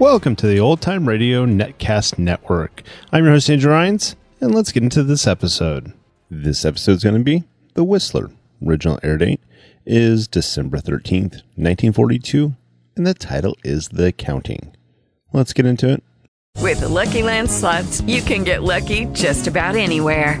Welcome to the Old Time Radio Netcast Network. I'm your host, Andrew Rhynes, and let's get into this episode. This episode is going to be The Whistler. Original air date is December 13th, 1942, and the title is The Accounting. Let's get into it. With the Lucky Land slots, you can get lucky just about anywhere.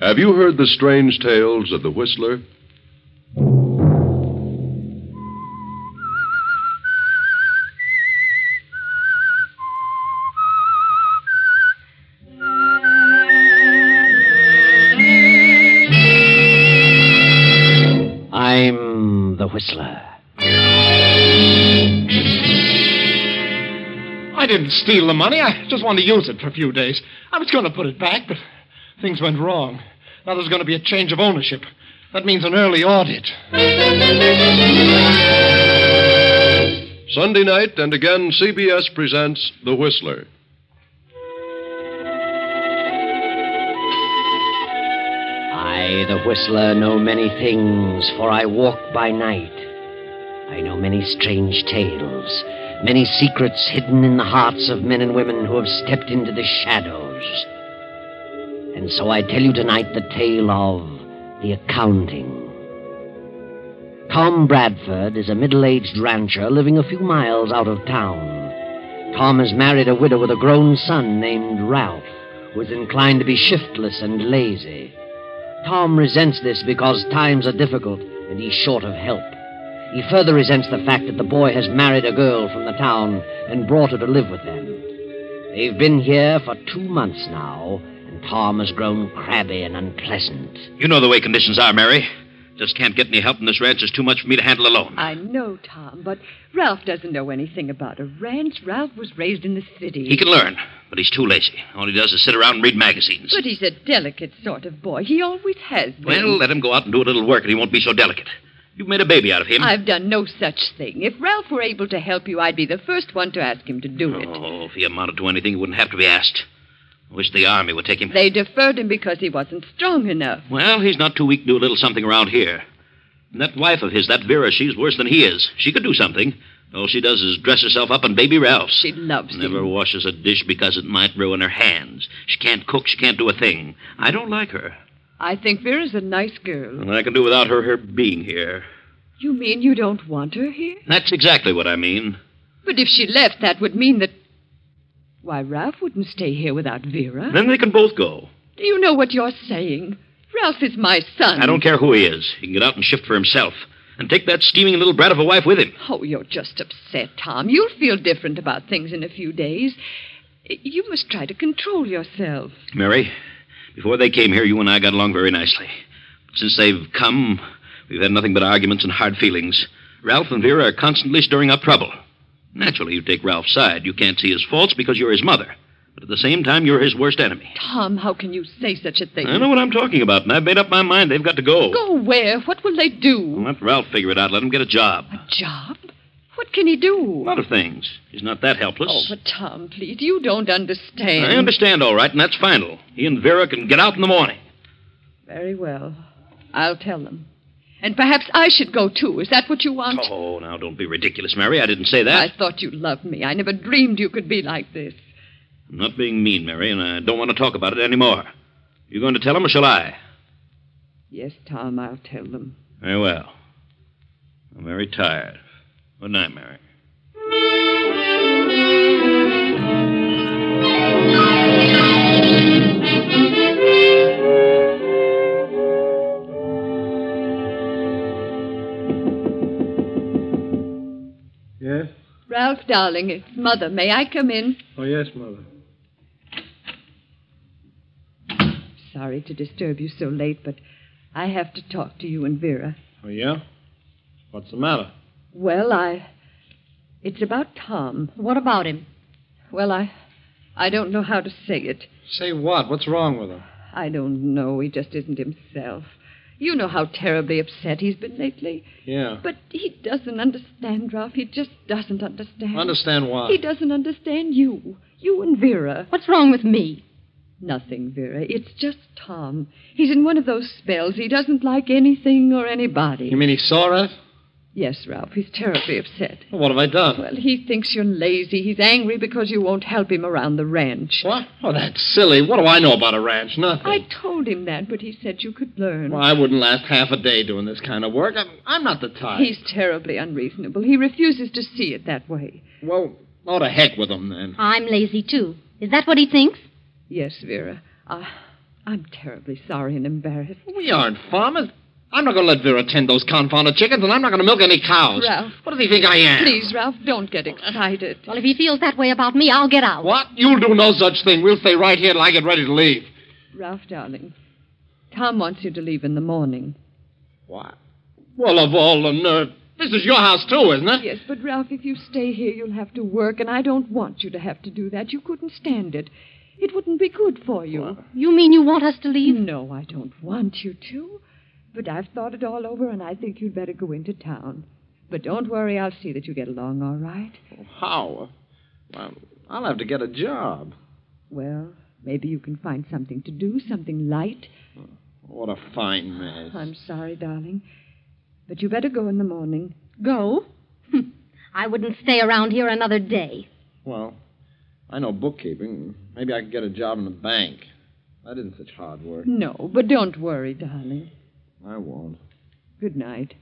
Have you heard the strange tales of the Whistler? I'm the Whistler. I didn't steal the money. I just wanted to use it for a few days. I was going to put it back, but things went wrong. Now there's going to be a change of ownership. That means an early audit. Sunday night, and again, CBS presents The Whistler. I, the Whistler, know many things, for I walk by night. I know many strange tales, many secrets hidden in the hearts of men and women who have stepped into the shadows. And so I tell you tonight the tale of the accounting. Tom Bradford is a middle aged rancher living a few miles out of town. Tom has married a widow with a grown son named Ralph, who is inclined to be shiftless and lazy. Tom resents this because times are difficult and he's short of help. He further resents the fact that the boy has married a girl from the town and brought her to live with them. They've been here for two months now, and Tom has grown crabby and unpleasant. You know the way conditions are, Mary. Just can't get any help, and this ranch is too much for me to handle alone. I know, Tom, but Ralph doesn't know anything about a ranch. Ralph was raised in the city. He can learn, but he's too lazy. All he does is sit around and read magazines. But he's a delicate sort of boy. He always has been. Well, let him go out and do a little work, and he won't be so delicate. You've made a baby out of him. I've done no such thing. If Ralph were able to help you, I'd be the first one to ask him to do it. Oh, if he amounted to anything, he wouldn't have to be asked. I wish the Army would take him. They deferred him because he wasn't strong enough. Well, he's not too weak to do a little something around here. And that wife of his, that Vera, she's worse than he is. She could do something. All she does is dress herself up in baby Ralph's. She loves him. Never washes a dish because it might ruin her hands. She can't cook, she can't do a thing. I don't like her. I think Vera's a nice girl. And I can do without her, her being here. You mean you don't want her here? That's exactly what I mean. But if she left, that would mean that. Why, Ralph wouldn't stay here without Vera. Then they can both go. Do you know what you're saying? Ralph is my son. I don't care who he is. He can get out and shift for himself. And take that steaming little brat of a wife with him. Oh, you're just upset, Tom. You'll feel different about things in a few days. You must try to control yourself. Mary, before they came here, you and I got along very nicely. But since they've come, we've had nothing but arguments and hard feelings. Ralph and Vera are constantly stirring up trouble. Naturally, you take Ralph's side. You can't see his faults because you're his mother. But at the same time, you're his worst enemy. Tom, how can you say such a thing? I know what I'm talking about, and I've made up my mind they've got to go. Go where? What will they do? Let Ralph figure it out. Let him get a job. A job? What can he do? A lot of things. He's not that helpless. Oh, but Tom, please, you don't understand. I understand, all right, and that's final. He and Vera can get out in the morning. Very well. I'll tell them. And perhaps I should go, too. Is that what you want? Oh, oh, now, don't be ridiculous, Mary. I didn't say that. I thought you loved me. I never dreamed you could be like this. I'm not being mean, Mary, and I don't want to talk about it any anymore. You going to tell them, or shall I? Yes, Tom, I'll tell them. Very well. I'm very tired. Good night, Mary. Ralph, darling, it's Mother. May I come in? Oh, yes, Mother. Sorry to disturb you so late, but I have to talk to you and Vera. Oh, yeah? What's the matter? Well, I. It's about Tom. What about him? Well, I. I don't know how to say it. Say what? What's wrong with him? I don't know. He just isn't himself. You know how terribly upset he's been lately. Yeah. But he doesn't understand, Ralph. He just doesn't understand. Understand what? He doesn't understand you. You and Vera. What's wrong with me? Nothing, Vera. It's just Tom. He's in one of those spells. He doesn't like anything or anybody. You mean he saw it? Yes, Ralph. He's terribly upset. Well, what have I done? Well, he thinks you're lazy. He's angry because you won't help him around the ranch. What? Oh, that's silly. What do I know about a ranch? Nothing. I told him that, but he said you could learn. Well, I wouldn't last half a day doing this kind of work. I'm, I'm not the type. He's terribly unreasonable. He refuses to see it that way. Well, oh, to heck with him then. I'm lazy, too. Is that what he thinks? Yes, Vera. Uh, I'm terribly sorry and embarrassed. We aren't farmers. I'm not going to let Vera tend those confounded chickens, and I'm not going to milk any cows. Ralph. What does he think I am? Please, Ralph, don't get excited. Well, if he feels that way about me, I'll get out. What? You'll do no such thing. We'll stay right here till I get ready to leave. Ralph, darling, Tom wants you to leave in the morning. What? Well, of all the nerve. This is your house, too, isn't it? Yes, but Ralph, if you stay here, you'll have to work, and I don't want you to have to do that. You couldn't stand it. It wouldn't be good for you. You mean you want us to leave? No, I don't want you to. But I've thought it all over, and I think you'd better go into town. But don't worry, I'll see that you get along all right. Oh, how? Well, I'll have to get a job. Well, maybe you can find something to do, something light. What a fine mess. I'm sorry, darling. But you better go in the morning. Go? I wouldn't stay around here another day. Well, I know bookkeeping. Maybe I could get a job in the bank. That isn't such hard work. No, but don't worry, darling. I won't. Good night.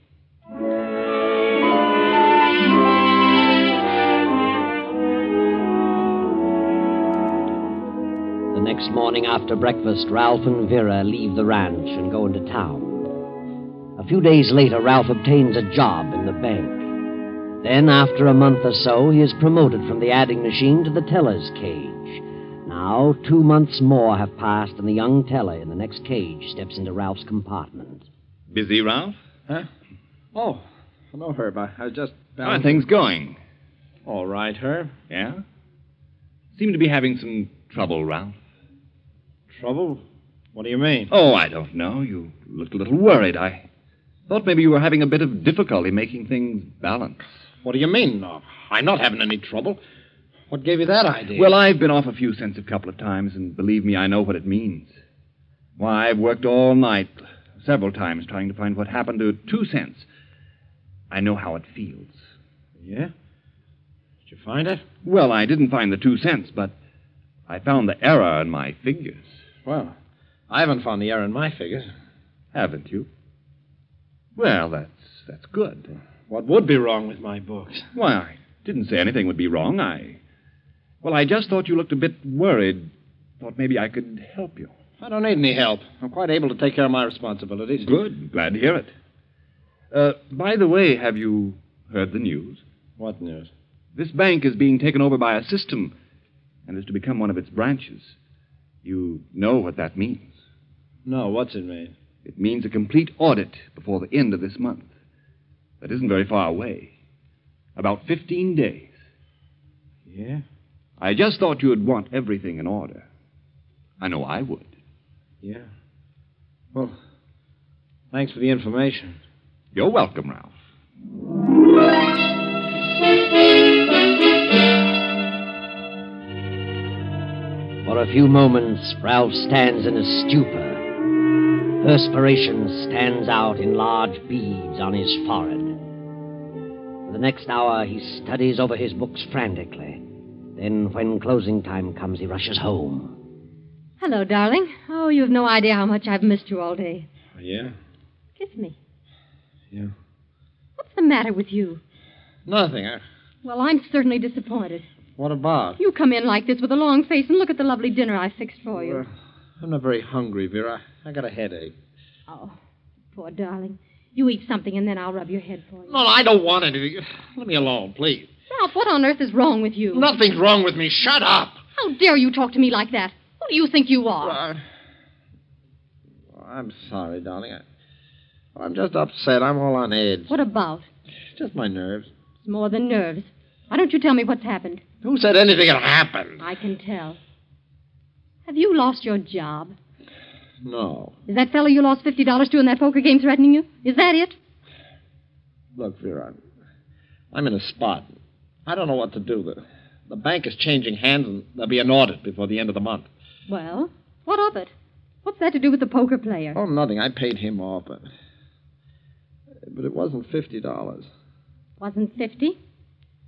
The next morning after breakfast, Ralph and Vera leave the ranch and go into town. A few days later, Ralph obtains a job in the bank. Then, after a month or so, he is promoted from the adding machine to the teller's cage. Now, two months more have passed, and the young teller in the next cage steps into Ralph's compartment. Busy, Ralph? Huh? Oh, no, Herb. I, I was just. How are things going? All right, Herb. Yeah? Seem to be having some trouble, Ralph. Trouble? What do you mean? Oh, I don't know. You looked a little worried. I thought maybe you were having a bit of difficulty making things balance. What do you mean? No, I'm not having any trouble. What gave you that idea? Well, I've been off a few cents a couple of times, and believe me, I know what it means. Why, I've worked all night, several times, trying to find what happened to two cents. I know how it feels. Yeah? Did you find it? Well, I didn't find the two cents, but I found the error in my figures. Well, I haven't found the error in my figures. Haven't you? Well, that's That's good. What would be wrong with my books? Why, I didn't say anything would be wrong. I. Well, I just thought you looked a bit worried. Thought maybe I could help you. I don't need any help. I'm quite able to take care of my responsibilities. Good. Glad to hear it. Uh, by the way, have you heard the news? What news? This bank is being taken over by a system and is to become one of its branches. You know what that means. No, what's it mean? It means a complete audit before the end of this month. That isn't very far away. About 15 days. Yeah? I just thought you would want everything in order. I know I would. Yeah. Well, thanks for the information. You're welcome, Ralph. For a few moments, Ralph stands in a stupor. Perspiration stands out in large beads on his forehead. For the next hour, he studies over his books frantically. Then, when closing time comes, he rushes home. Hello, darling. Oh, you've no idea how much I've missed you all day. Oh, yeah? Kiss me. Yeah. What's the matter with you? Nothing. I... Well, I'm certainly disappointed. What about? You come in like this with a long face and look at the lovely dinner I fixed for you. Well, I'm not very hungry, Vera. I got a headache. Oh, poor darling. You eat something and then I'll rub your head for you. No, I don't want anything. Let me alone, please. What on earth is wrong with you? Nothing's wrong with me. Shut up. How dare you talk to me like that? Who do you think you are? Uh, I'm sorry, darling. I, I'm just upset. I'm all on edge. What about? Just my nerves. It's more than nerves. Why don't you tell me what's happened? Who said anything had happened? I can tell. Have you lost your job? No. Is that fellow you lost $50 to in that poker game threatening you? Is that it? Look, Vera, I'm in a spot. I don't know what to do. The, the bank is changing hands, and there'll be an audit before the end of the month. Well, what of it? What's that to do with the poker player? Oh, nothing. I paid him off, but but it wasn't fifty dollars. Wasn't fifty?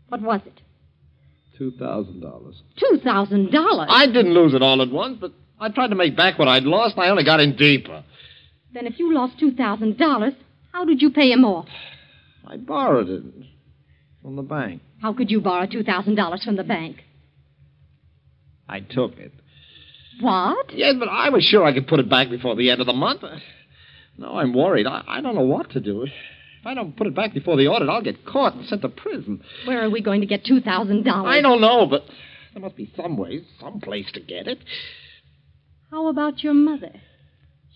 What was it? Two thousand dollars. Two thousand dollars. I didn't lose it all at once, but I tried to make back what I'd lost. And I only got in deeper. Then if you lost two thousand dollars, how did you pay him off? I borrowed it from the bank. How could you borrow two thousand dollars from the bank? I took it. What? Yes, but I was sure I could put it back before the end of the month. Now I'm worried. I, I don't know what to do. If I don't put it back before the audit, I'll get caught and sent to prison. Where are we going to get two thousand dollars? I don't know, but there must be some way, some place to get it. How about your mother?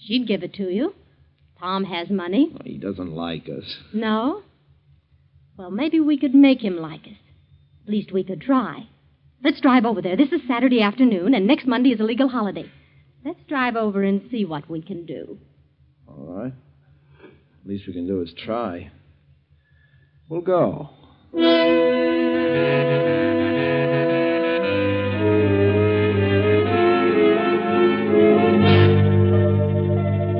She'd give it to you. Tom has money. He doesn't like us. No? Well, maybe we could make him like us. At least we could try. Let's drive over there. This is Saturday afternoon, and next Monday is a legal holiday. Let's drive over and see what we can do. All right. Least we can do is try. We'll go.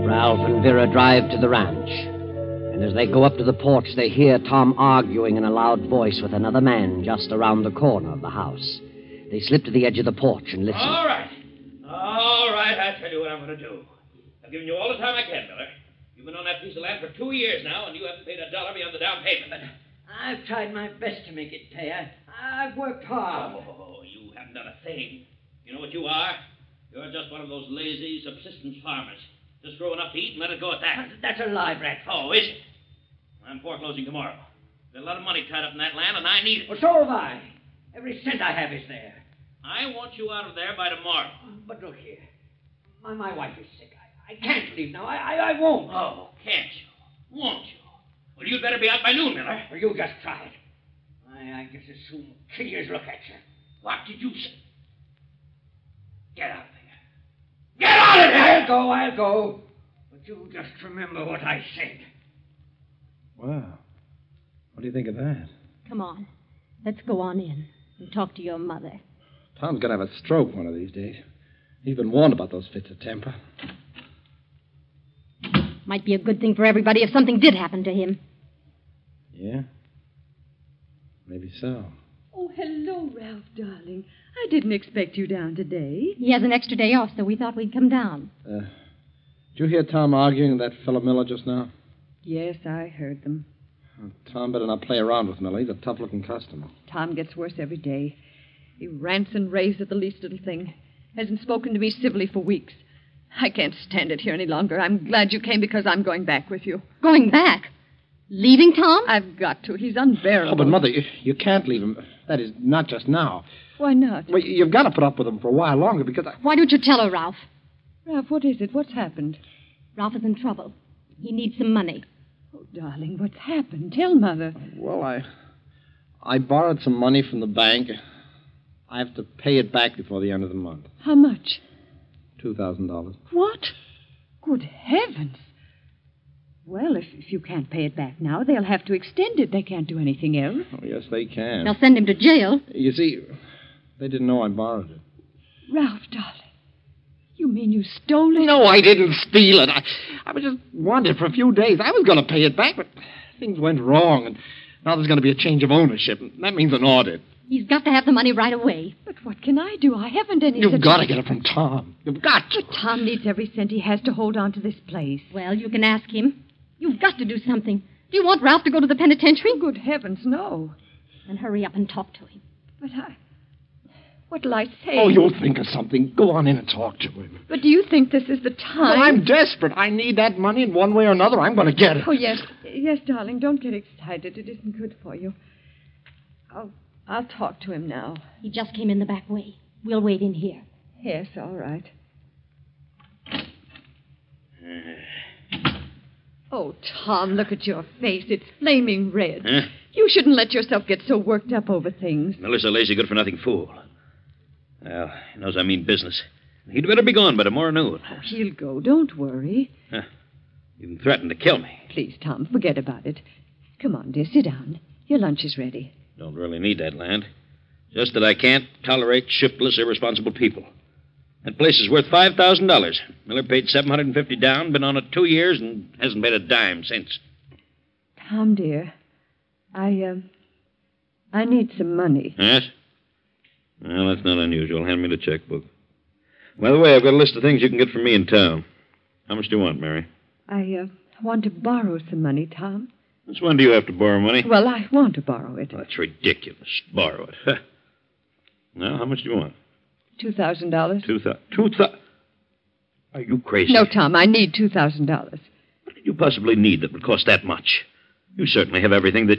Ralph and Vera drive to the ranch. And as they go up to the porch, they hear Tom arguing in a loud voice with another man just around the corner of the house. They slip to the edge of the porch and listen. All right. All right, I'll tell you what I'm going to do. I've given you all the time I can, Miller. You've been on that piece of land for two years now, and you haven't paid a dollar beyond the down payment. I've tried my best to make it pay. I, I've worked hard. Oh, oh, oh you haven't done a thing. You know what you are? You're just one of those lazy subsistence farmers. Just grow enough to eat and let it go at that. That's a lie, Brad. Oh, is it? I'm foreclosing tomorrow. There's a lot of money tied up in that land, and I need it. Well, so have I. Every cent I have is there. I want you out of there by tomorrow. Um, but look here. My, my wife is sick. I, I can't leave now. I, I, I won't. Oh, can't you? Won't you? Well, you'd better be out by noon, Miller. Well, you just try it. I, I just as soon kill you as look at you. What did you say? Get out of there. Get out of there! I'll go, I'll go. But you just remember what I said. Wow. What do you think of that? Come on. Let's go on in and talk to your mother. Tom's going to have a stroke one of these days. He's been warned about those fits of temper. Might be a good thing for everybody if something did happen to him. Yeah? Maybe so. Oh, hello, Ralph, darling. I didn't expect you down today. He has an extra day off, so we thought we'd come down. Uh, did you hear Tom arguing with that fellow Miller just now? Yes, I heard them. Tom better not play around with Miller. He's a tough looking customer. Tom gets worse every day. He rants and raves at the least little thing. Hasn't spoken to me civilly for weeks. I can't stand it here any longer. I'm glad you came because I'm going back with you. Going back? Leaving Tom? I've got to. He's unbearable. Oh, but, Mother, you, you can't leave him. That is, not just now. Why not? Well, you've got to put up with him for a while longer because I. Why don't you tell her, Ralph? Ralph, what is it? What's happened? Ralph is in trouble. He needs some money. Oh, darling, what's happened? Tell Mother. Well, I. I borrowed some money from the bank. I have to pay it back before the end of the month. How much? $2,000. What? Good heavens. Well, if, if you can't pay it back now, they'll have to extend it. They can't do anything else. Oh, yes, they can. They'll send him to jail. You see, they didn't know I borrowed it. Ralph, darling. You mean you stole it? No, I didn't steal it. I, I was just wanted for a few days. I was going to pay it back, but things went wrong, and now there's going to be a change of ownership. And that means an audit. He's got to have the money right away. But what can I do? I haven't any. You've such- got to get it from Tom. You've got to. But Tom needs every cent he has to hold on to this place. Well, you can ask him. You've got to do something. Do you want Ralph to go to the penitentiary? Good heavens, no. Then hurry up and talk to him. But I. What'll I say? Oh, you'll think of something. Go on in and talk to him. But do you think this is the time? Well, I'm desperate. I need that money in one way or another. I'm going to get it. Oh, yes. Yes, darling. Don't get excited. It isn't good for you. I'll, I'll talk to him now. He just came in the back way. We'll wait in here. Yes, all right. Oh, Tom, look at your face. It's flaming red. Huh? You shouldn't let yourself get so worked up over things. Miller's a lazy, good for nothing fool. Well, he knows I mean business. He'd better be gone by tomorrow noon. He'll go. Don't worry. He even threatened to kill me. Please, Tom, forget about it. Come on, dear. Sit down. Your lunch is ready. Don't really need that land. Just that I can't tolerate shiftless, irresponsible people. That place is worth five thousand dollars. Miller paid seven hundred and fifty down, been on it two years, and hasn't paid a dime since. Tom, dear, I, um, I need some money. Yes? Well, that's not unusual. Hand me the checkbook. By the way, I've got a list of things you can get from me in town. How much do you want, Mary? I, uh, want to borrow some money, Tom. Since when do you have to borrow money? Well, I want to borrow it. That's ridiculous. Borrow it. Now, how much do you want? Two thousand dollars. Two thousand. Two thousand. Are you crazy? No, Tom, I need two thousand dollars. What could you possibly need that would cost that much? You certainly have everything that.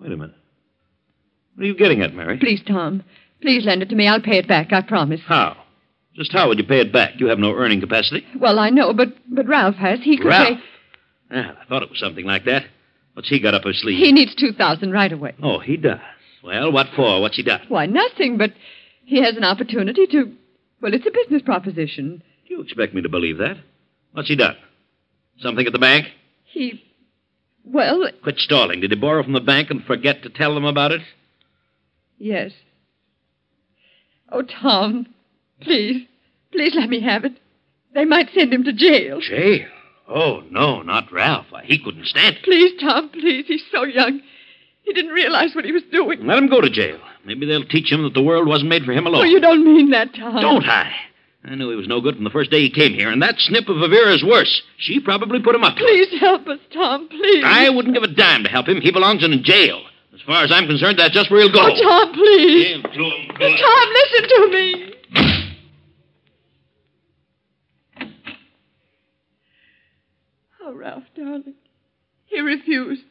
Wait a minute. What are you getting at, Mary? Please, Tom, please lend it to me. I'll pay it back. I promise. How? Just how would you pay it back? You have no earning capacity. Well, I know, but but Ralph has. He could Ralph. pay. Ah, I thought it was something like that. What's he got up his sleeve? He needs two thousand right away. Oh, he does. Well, what for? What's he done? Why, nothing, but he has an opportunity to. Well, it's a business proposition. Do you expect me to believe that? What's he done? Something at the bank? He. Well, Quit stalling. Did he borrow from the bank and forget to tell them about it? Yes. Oh, Tom, please, please let me have it. They might send him to jail. Jail? Oh, no, not Ralph. Uh, he couldn't stand it. Please, Tom, please. He's so young. He didn't realize what he was doing. Let him go to jail. Maybe they'll teach him that the world wasn't made for him alone. Oh, you don't mean that, Tom. Don't I? I knew he was no good from the first day he came here, and that snip of a Vera's worse. She probably put him up. Please help us, Tom, please. I wouldn't give a dime to help him. He belongs in jail. As far as I'm concerned, that's just where he'll go. Oh, Tom, please. Give to him, Tom, listen to me. Oh, Ralph, darling. He refused.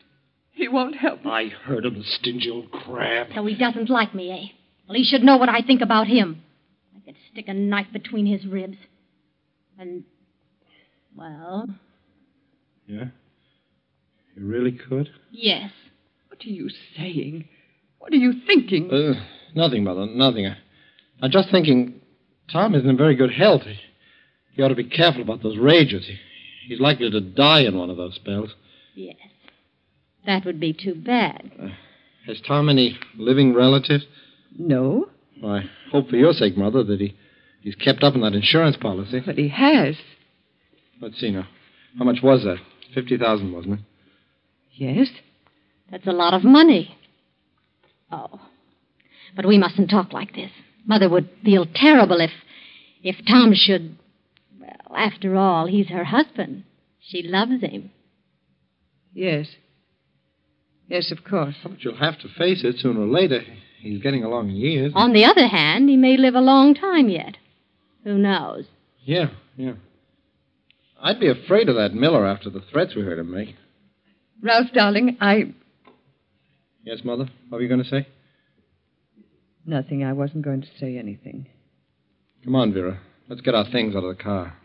He won't help me. I heard him, the stingy old crab. So he doesn't like me, eh? Well, he should know what I think about him. I could stick a knife between his ribs. And, well, Yeah? You really could? yes. What are you saying? What are you thinking? Uh, nothing, Mother, nothing. I, I'm just thinking Tom isn't in very good health. He, he ought to be careful about those rages. He, he's likely to die in one of those spells. Yes. That would be too bad. Has Tom any living relatives? No, Well, I hope for your sake, Mother, that he, he's kept up on that insurance policy. but he has. Let's see now. How much was that? Fifty thousand, wasn't it? Yes. That's a lot of money. Oh. But we mustn't talk like this. Mother would feel terrible if if Tom should well, after all, he's her husband. She loves him. Yes. Yes, of course. But you'll have to face it sooner or later. He's getting along in years. On the other hand, he may live a long time yet. Who knows? Yeah, yeah. I'd be afraid of that Miller after the threats we heard him make. Ralph, darling, I. Yes, Mother? What were you going to say? Nothing. I wasn't going to say anything. Come on, Vera. Let's get our things out of the car.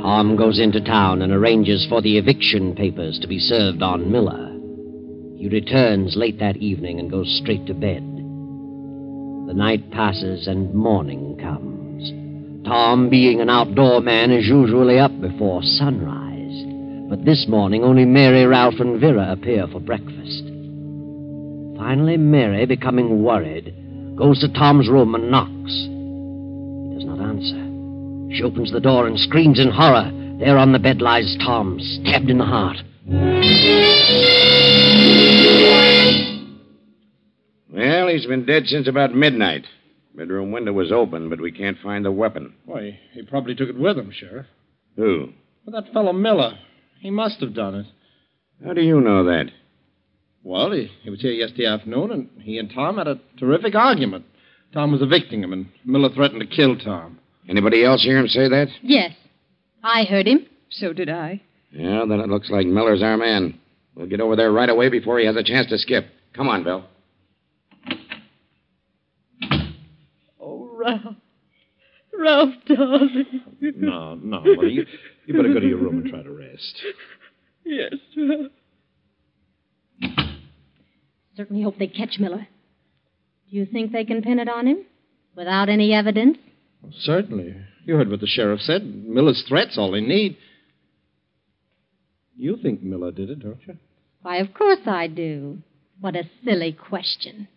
Tom goes into town and arranges for the eviction papers to be served on Miller. He returns late that evening and goes straight to bed. The night passes and morning comes. Tom, being an outdoor man, is usually up before sunrise. But this morning, only Mary, Ralph, and Vera appear for breakfast. Finally, Mary, becoming worried, goes to Tom's room and knocks. He does not answer. She opens the door and screams in horror. There on the bed lies Tom, stabbed in the heart. Well, he's been dead since about midnight. Bedroom window was open, but we can't find the weapon. Why, he probably took it with him, Sheriff. Who? Well, that fellow Miller. He must have done it. How do you know that? Well, he, he was here yesterday afternoon, and he and Tom had a terrific argument. Tom was evicting him, and Miller threatened to kill Tom. Anybody else hear him say that? Yes. I heard him. So did I. Yeah, then it looks like Miller's our man. We'll get over there right away before he has a chance to skip. Come on, Bill. Ralph. Ralph, darling. No, no, Mother. You, you better go to your room and try to rest. Yes, Ralph. Certainly hope they catch Miller. Do you think they can pin it on him? Without any evidence? Well, certainly. You heard what the sheriff said. Miller's threat's all they need. You think Miller did it, don't you? Why, of course I do. What a silly question.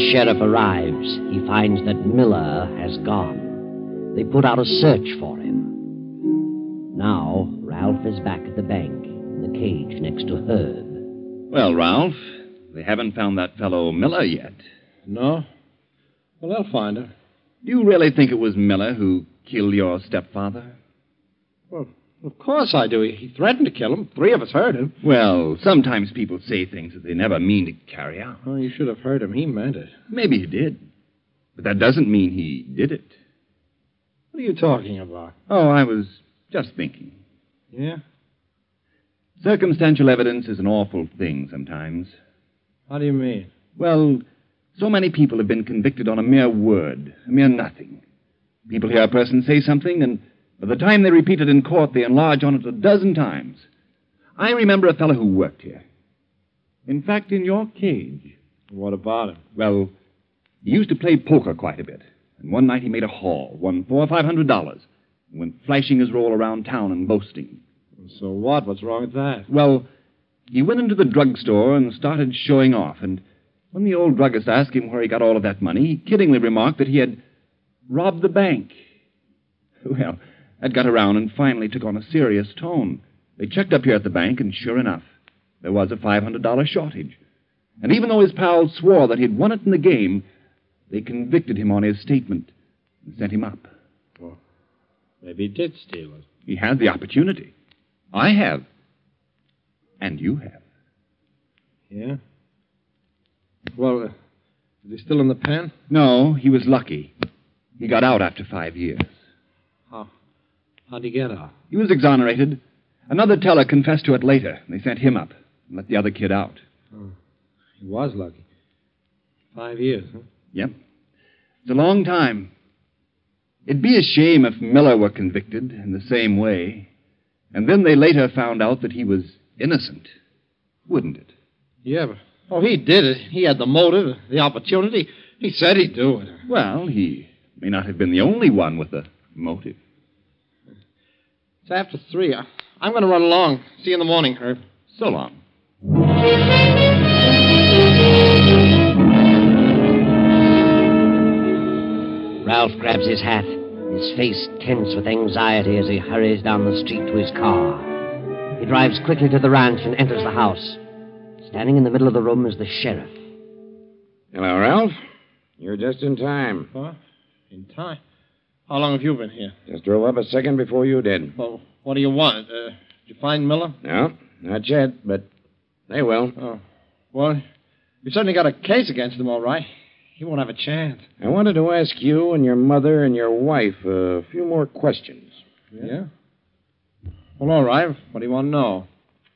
The sheriff arrives, he finds that Miller has gone. They put out a search for him. Now, Ralph is back at the bank, in the cage next to Herb. Well, Ralph, they haven't found that fellow Miller yet. No? Well, they'll find her. Do you really think it was Miller who killed your stepfather? Well, of course I do. He, threatened to kill him. Three of us heard him. Well, sometimes people say things that they never mean to carry out. Oh, you should have heard him. He meant it. Maybe he did. But that doesn't mean he did it. What are you talking about? Oh, I was just thinking. Yeah? Circumstantial evidence is an awful thing sometimes. How do you mean? Well, so many people have been convicted on a mere word, a mere nothing. People hear a person say something, and by the time they repeat it in court, they enlarge on it a dozen times. I remember a fellow who worked here. In fact, in your cage. What about him? Well, he used to play poker quite a bit. And one night he made a haul, won four or five hundred dollars, and went flashing his roll around town and boasting. So what? What's wrong with that? Well, he went into the drugstore and started showing off, and when the old druggist asked him where he got all of that money, he kiddingly remarked that he had robbed the bank. Well, that got around and finally took on a serious tone. They checked up here at the bank, and sure enough, there was a $500 shortage. And even though his pals swore that he'd won it in the game, they convicted him on his statement and sent him up. Well, maybe he did steal it. He had the opportunity. I have. And you have. Yeah? Well, uh, is he still in the pen? No, he was lucky. He got out after five years. How? How'd he get out? He was exonerated. Another teller confessed to it later. They sent him up and let the other kid out. Oh, he was lucky. Five years, huh? Yep. It's a long time. It'd be a shame if Miller were convicted in the same way, and then they later found out that he was innocent. Wouldn't it? Yeah, but. Oh, he did it. He had the motive, the opportunity. He said he'd do it. Well, he may not have been the only one with the motive. It's after three. I, I'm going to run along. See you in the morning, Herb. So long. Ralph grabs his hat, his face tense with anxiety as he hurries down the street to his car. He drives quickly to the ranch and enters the house. Standing in the middle of the room is the sheriff. Hello, Ralph. You're just in time. Huh? In time? How long have you been here? Just drove up a second before you did. Well, what do you want? Uh, did you find Miller? No, not yet, but they will. Oh. Well, you certainly got a case against him, all right. He won't have a chance. I wanted to ask you and your mother and your wife a few more questions. Yeah? Well, all right. What do you want to know?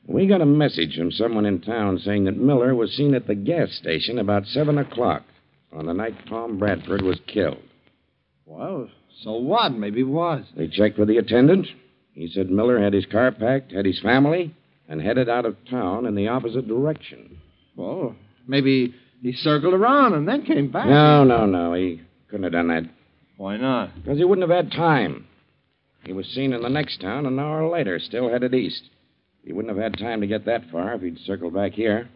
We got a message from someone in town saying that Miller was seen at the gas station about 7 o'clock on the night Tom Bradford was killed. Well, so what? Maybe he was. They checked with the attendant. He said Miller had his car packed, had his family, and headed out of town in the opposite direction. Well, maybe he circled around and then came back. No, no, no. He couldn't have done that. Why not? Because he wouldn't have had time. He was seen in the next town an hour later, still headed east. He wouldn't have had time to get that far if he'd circled back here.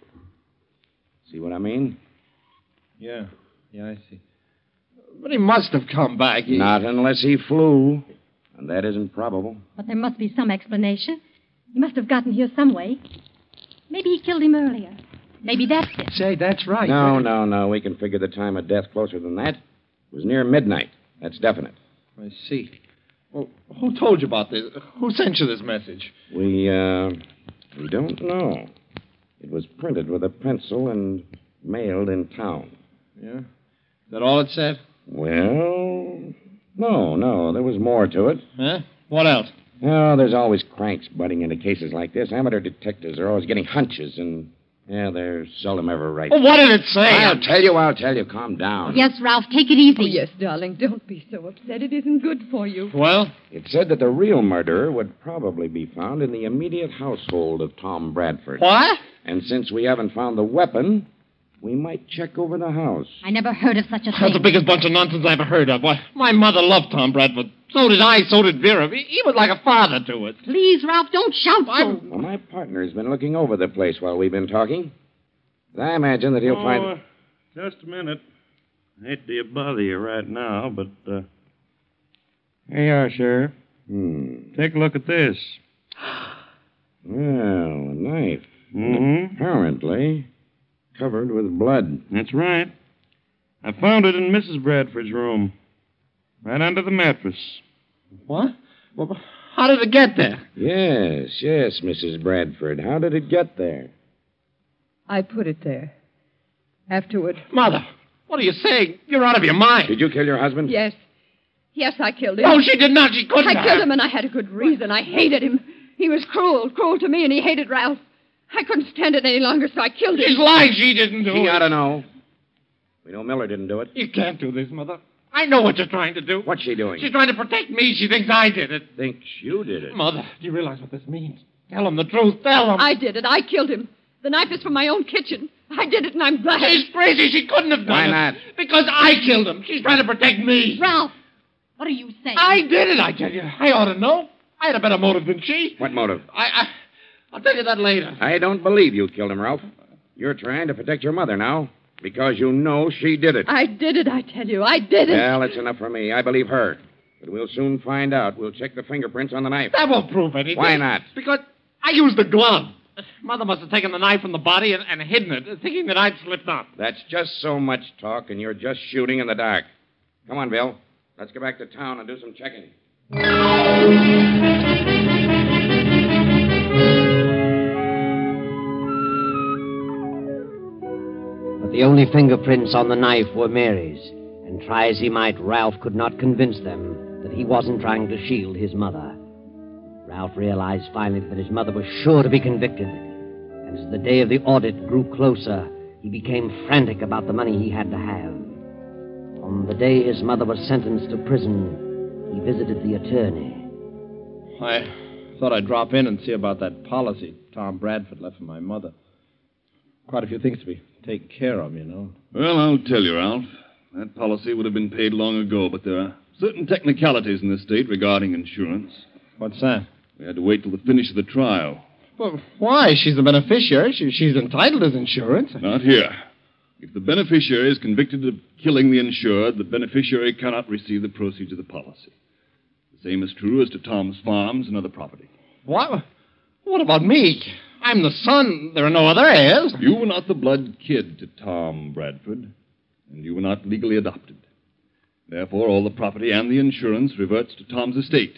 See what I mean? Yeah. Yeah, I see. But he must have come back. He... Not unless he flew. And that isn't probable. But there must be some explanation. He must have gotten here some way. Maybe he killed him earlier. Maybe that's it. Say, that's right. No, no, no. We can figure the time of death closer than that. It was near midnight. That's definite. I see. Well, who told you about this? Who sent you this message? We, uh, we don't know. It was printed with a pencil and mailed in town. Yeah? Is that all it said? Well, no, no. There was more to it. Huh? What else? Oh, there's always cranks butting into cases like this. Amateur detectives are always getting hunches, and, yeah, they're seldom ever right. Well, what did it say? I'll tell you, I'll tell you. Calm down. Yes, Ralph, take it easy. Oh, yes, darling. Don't be so upset. It isn't good for you. Well? It said that the real murderer would probably be found in the immediate household of Tom Bradford. What? And since we haven't found the weapon, we might check over the house. I never heard of such a thing. That's the biggest bunch of nonsense I ever heard of. Why, my mother loved Tom Bradford. So did I. So did Vera. He, he was like a father to us. Please, Ralph, don't shout so. Well, my partner's been looking over the place while we've been talking. I imagine that he'll oh, find. uh, just a minute. I hate to bother you right now, but uh, here you are, Sheriff. Hmm. Take a look at this. Well, a knife. Mm-hmm. Apparently covered with blood. That's right. I found it in Mrs. Bradford's room, right under the mattress. What? Well, how did it get there? Yes, yes, Mrs. Bradford. How did it get there? I put it there. Afterward. Mother, what are you saying? You're out of your mind. Did you kill your husband? Yes. Yes, I killed him. No, she did not. She couldn't. I have. killed him, and I had a good reason. I hated him. He was cruel, cruel to me, and he hated Ralph. I couldn't stand it any longer, so I killed him. She's lying. She didn't do She it. ought to know. We know Miller didn't do it. You can't do this, Mother. I know what you're trying to do. What's she doing? She's trying to protect me. She thinks I did it. Thinks you did it. Mother, do you realize what this means? Tell him the truth. Tell him. I did it. I killed him. The knife is from my own kitchen. I did it, and I'm glad. She's crazy. She couldn't have done Why it. not? Because I killed him. She's trying to protect me. Ralph, what are you saying? I did it, I tell you. I ought to know. I had a better motive than she. What motive? I, I, I'll tell you that later. I don't believe you killed him, Ralph. You're trying to protect your mother now because you know she did it. I did it, I tell you. I did it. Well, that's enough for me. I believe her. But we'll soon find out. We'll check the fingerprints on the knife. That won't prove anything. Why not? Because I used the glove. Mother must have taken the knife from the body and, and hidden it, thinking that I'd slipped up. That's just so much talk, and you're just shooting in the dark. Come on, Bill. Let's go back to town and do some checking. The only fingerprints on the knife were Mary's, and try as he might, Ralph could not convince them that he wasn't trying to shield his mother. Ralph realized finally that his mother was sure to be convicted, and as the day of the audit grew closer, he became frantic about the money he had to have. On the day his mother was sentenced to prison, he visited the attorney. I thought I'd drop in and see about that policy Tom Bradford left for my mother. Quite a few things to be taken care of, you know. Well, I'll tell you, Ralph. That policy would have been paid long ago, but there are certain technicalities in this state regarding insurance. What's that? We had to wait till the finish of the trial. Well, why? She's the beneficiary. She, she's entitled to insurance. Not here. If the beneficiary is convicted of killing the insured, the beneficiary cannot receive the proceeds of the policy. The same is true as to Tom's farms and other property. What? What about me? I'm the son. There are no other heirs. You were not the blood kid to Tom Bradford, and you were not legally adopted. Therefore, all the property and the insurance reverts to Tom's estate.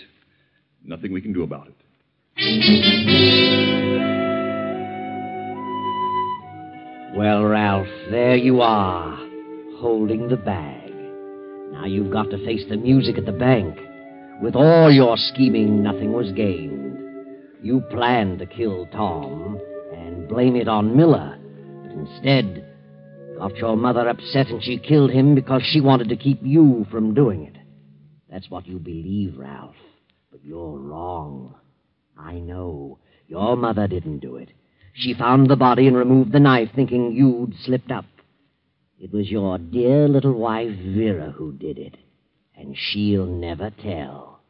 Nothing we can do about it. Well, Ralph, there you are, holding the bag. Now you've got to face the music at the bank. With all your scheming, nothing was gained. You planned to kill Tom and blame it on Miller, but instead got your mother upset and she killed him because she wanted to keep you from doing it. That's what you believe, Ralph. But you're wrong. I know. Your mother didn't do it. She found the body and removed the knife, thinking you'd slipped up. It was your dear little wife, Vera, who did it. And she'll never tell.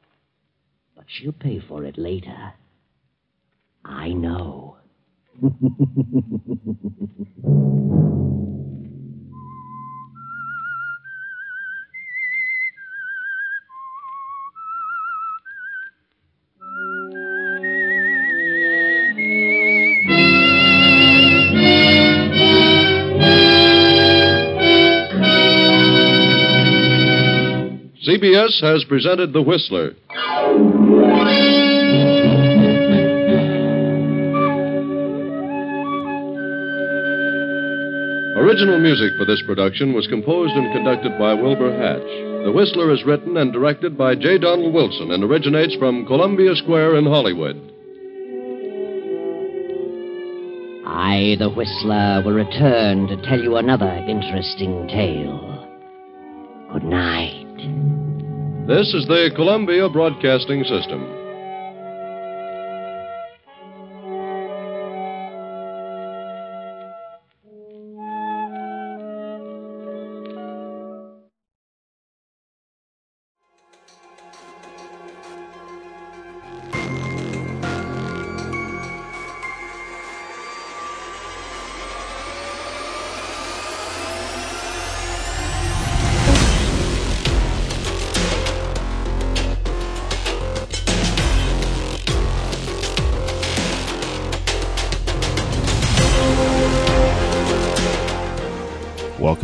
But she'll pay for it later. I know. CBS has presented The Whistler. Original music for this production was composed and conducted by Wilbur Hatch. The Whistler is written and directed by J. Donald Wilson and originates from Columbia Square in Hollywood. I, the Whistler, will return to tell you another interesting tale. Good night. This is the Columbia Broadcasting System.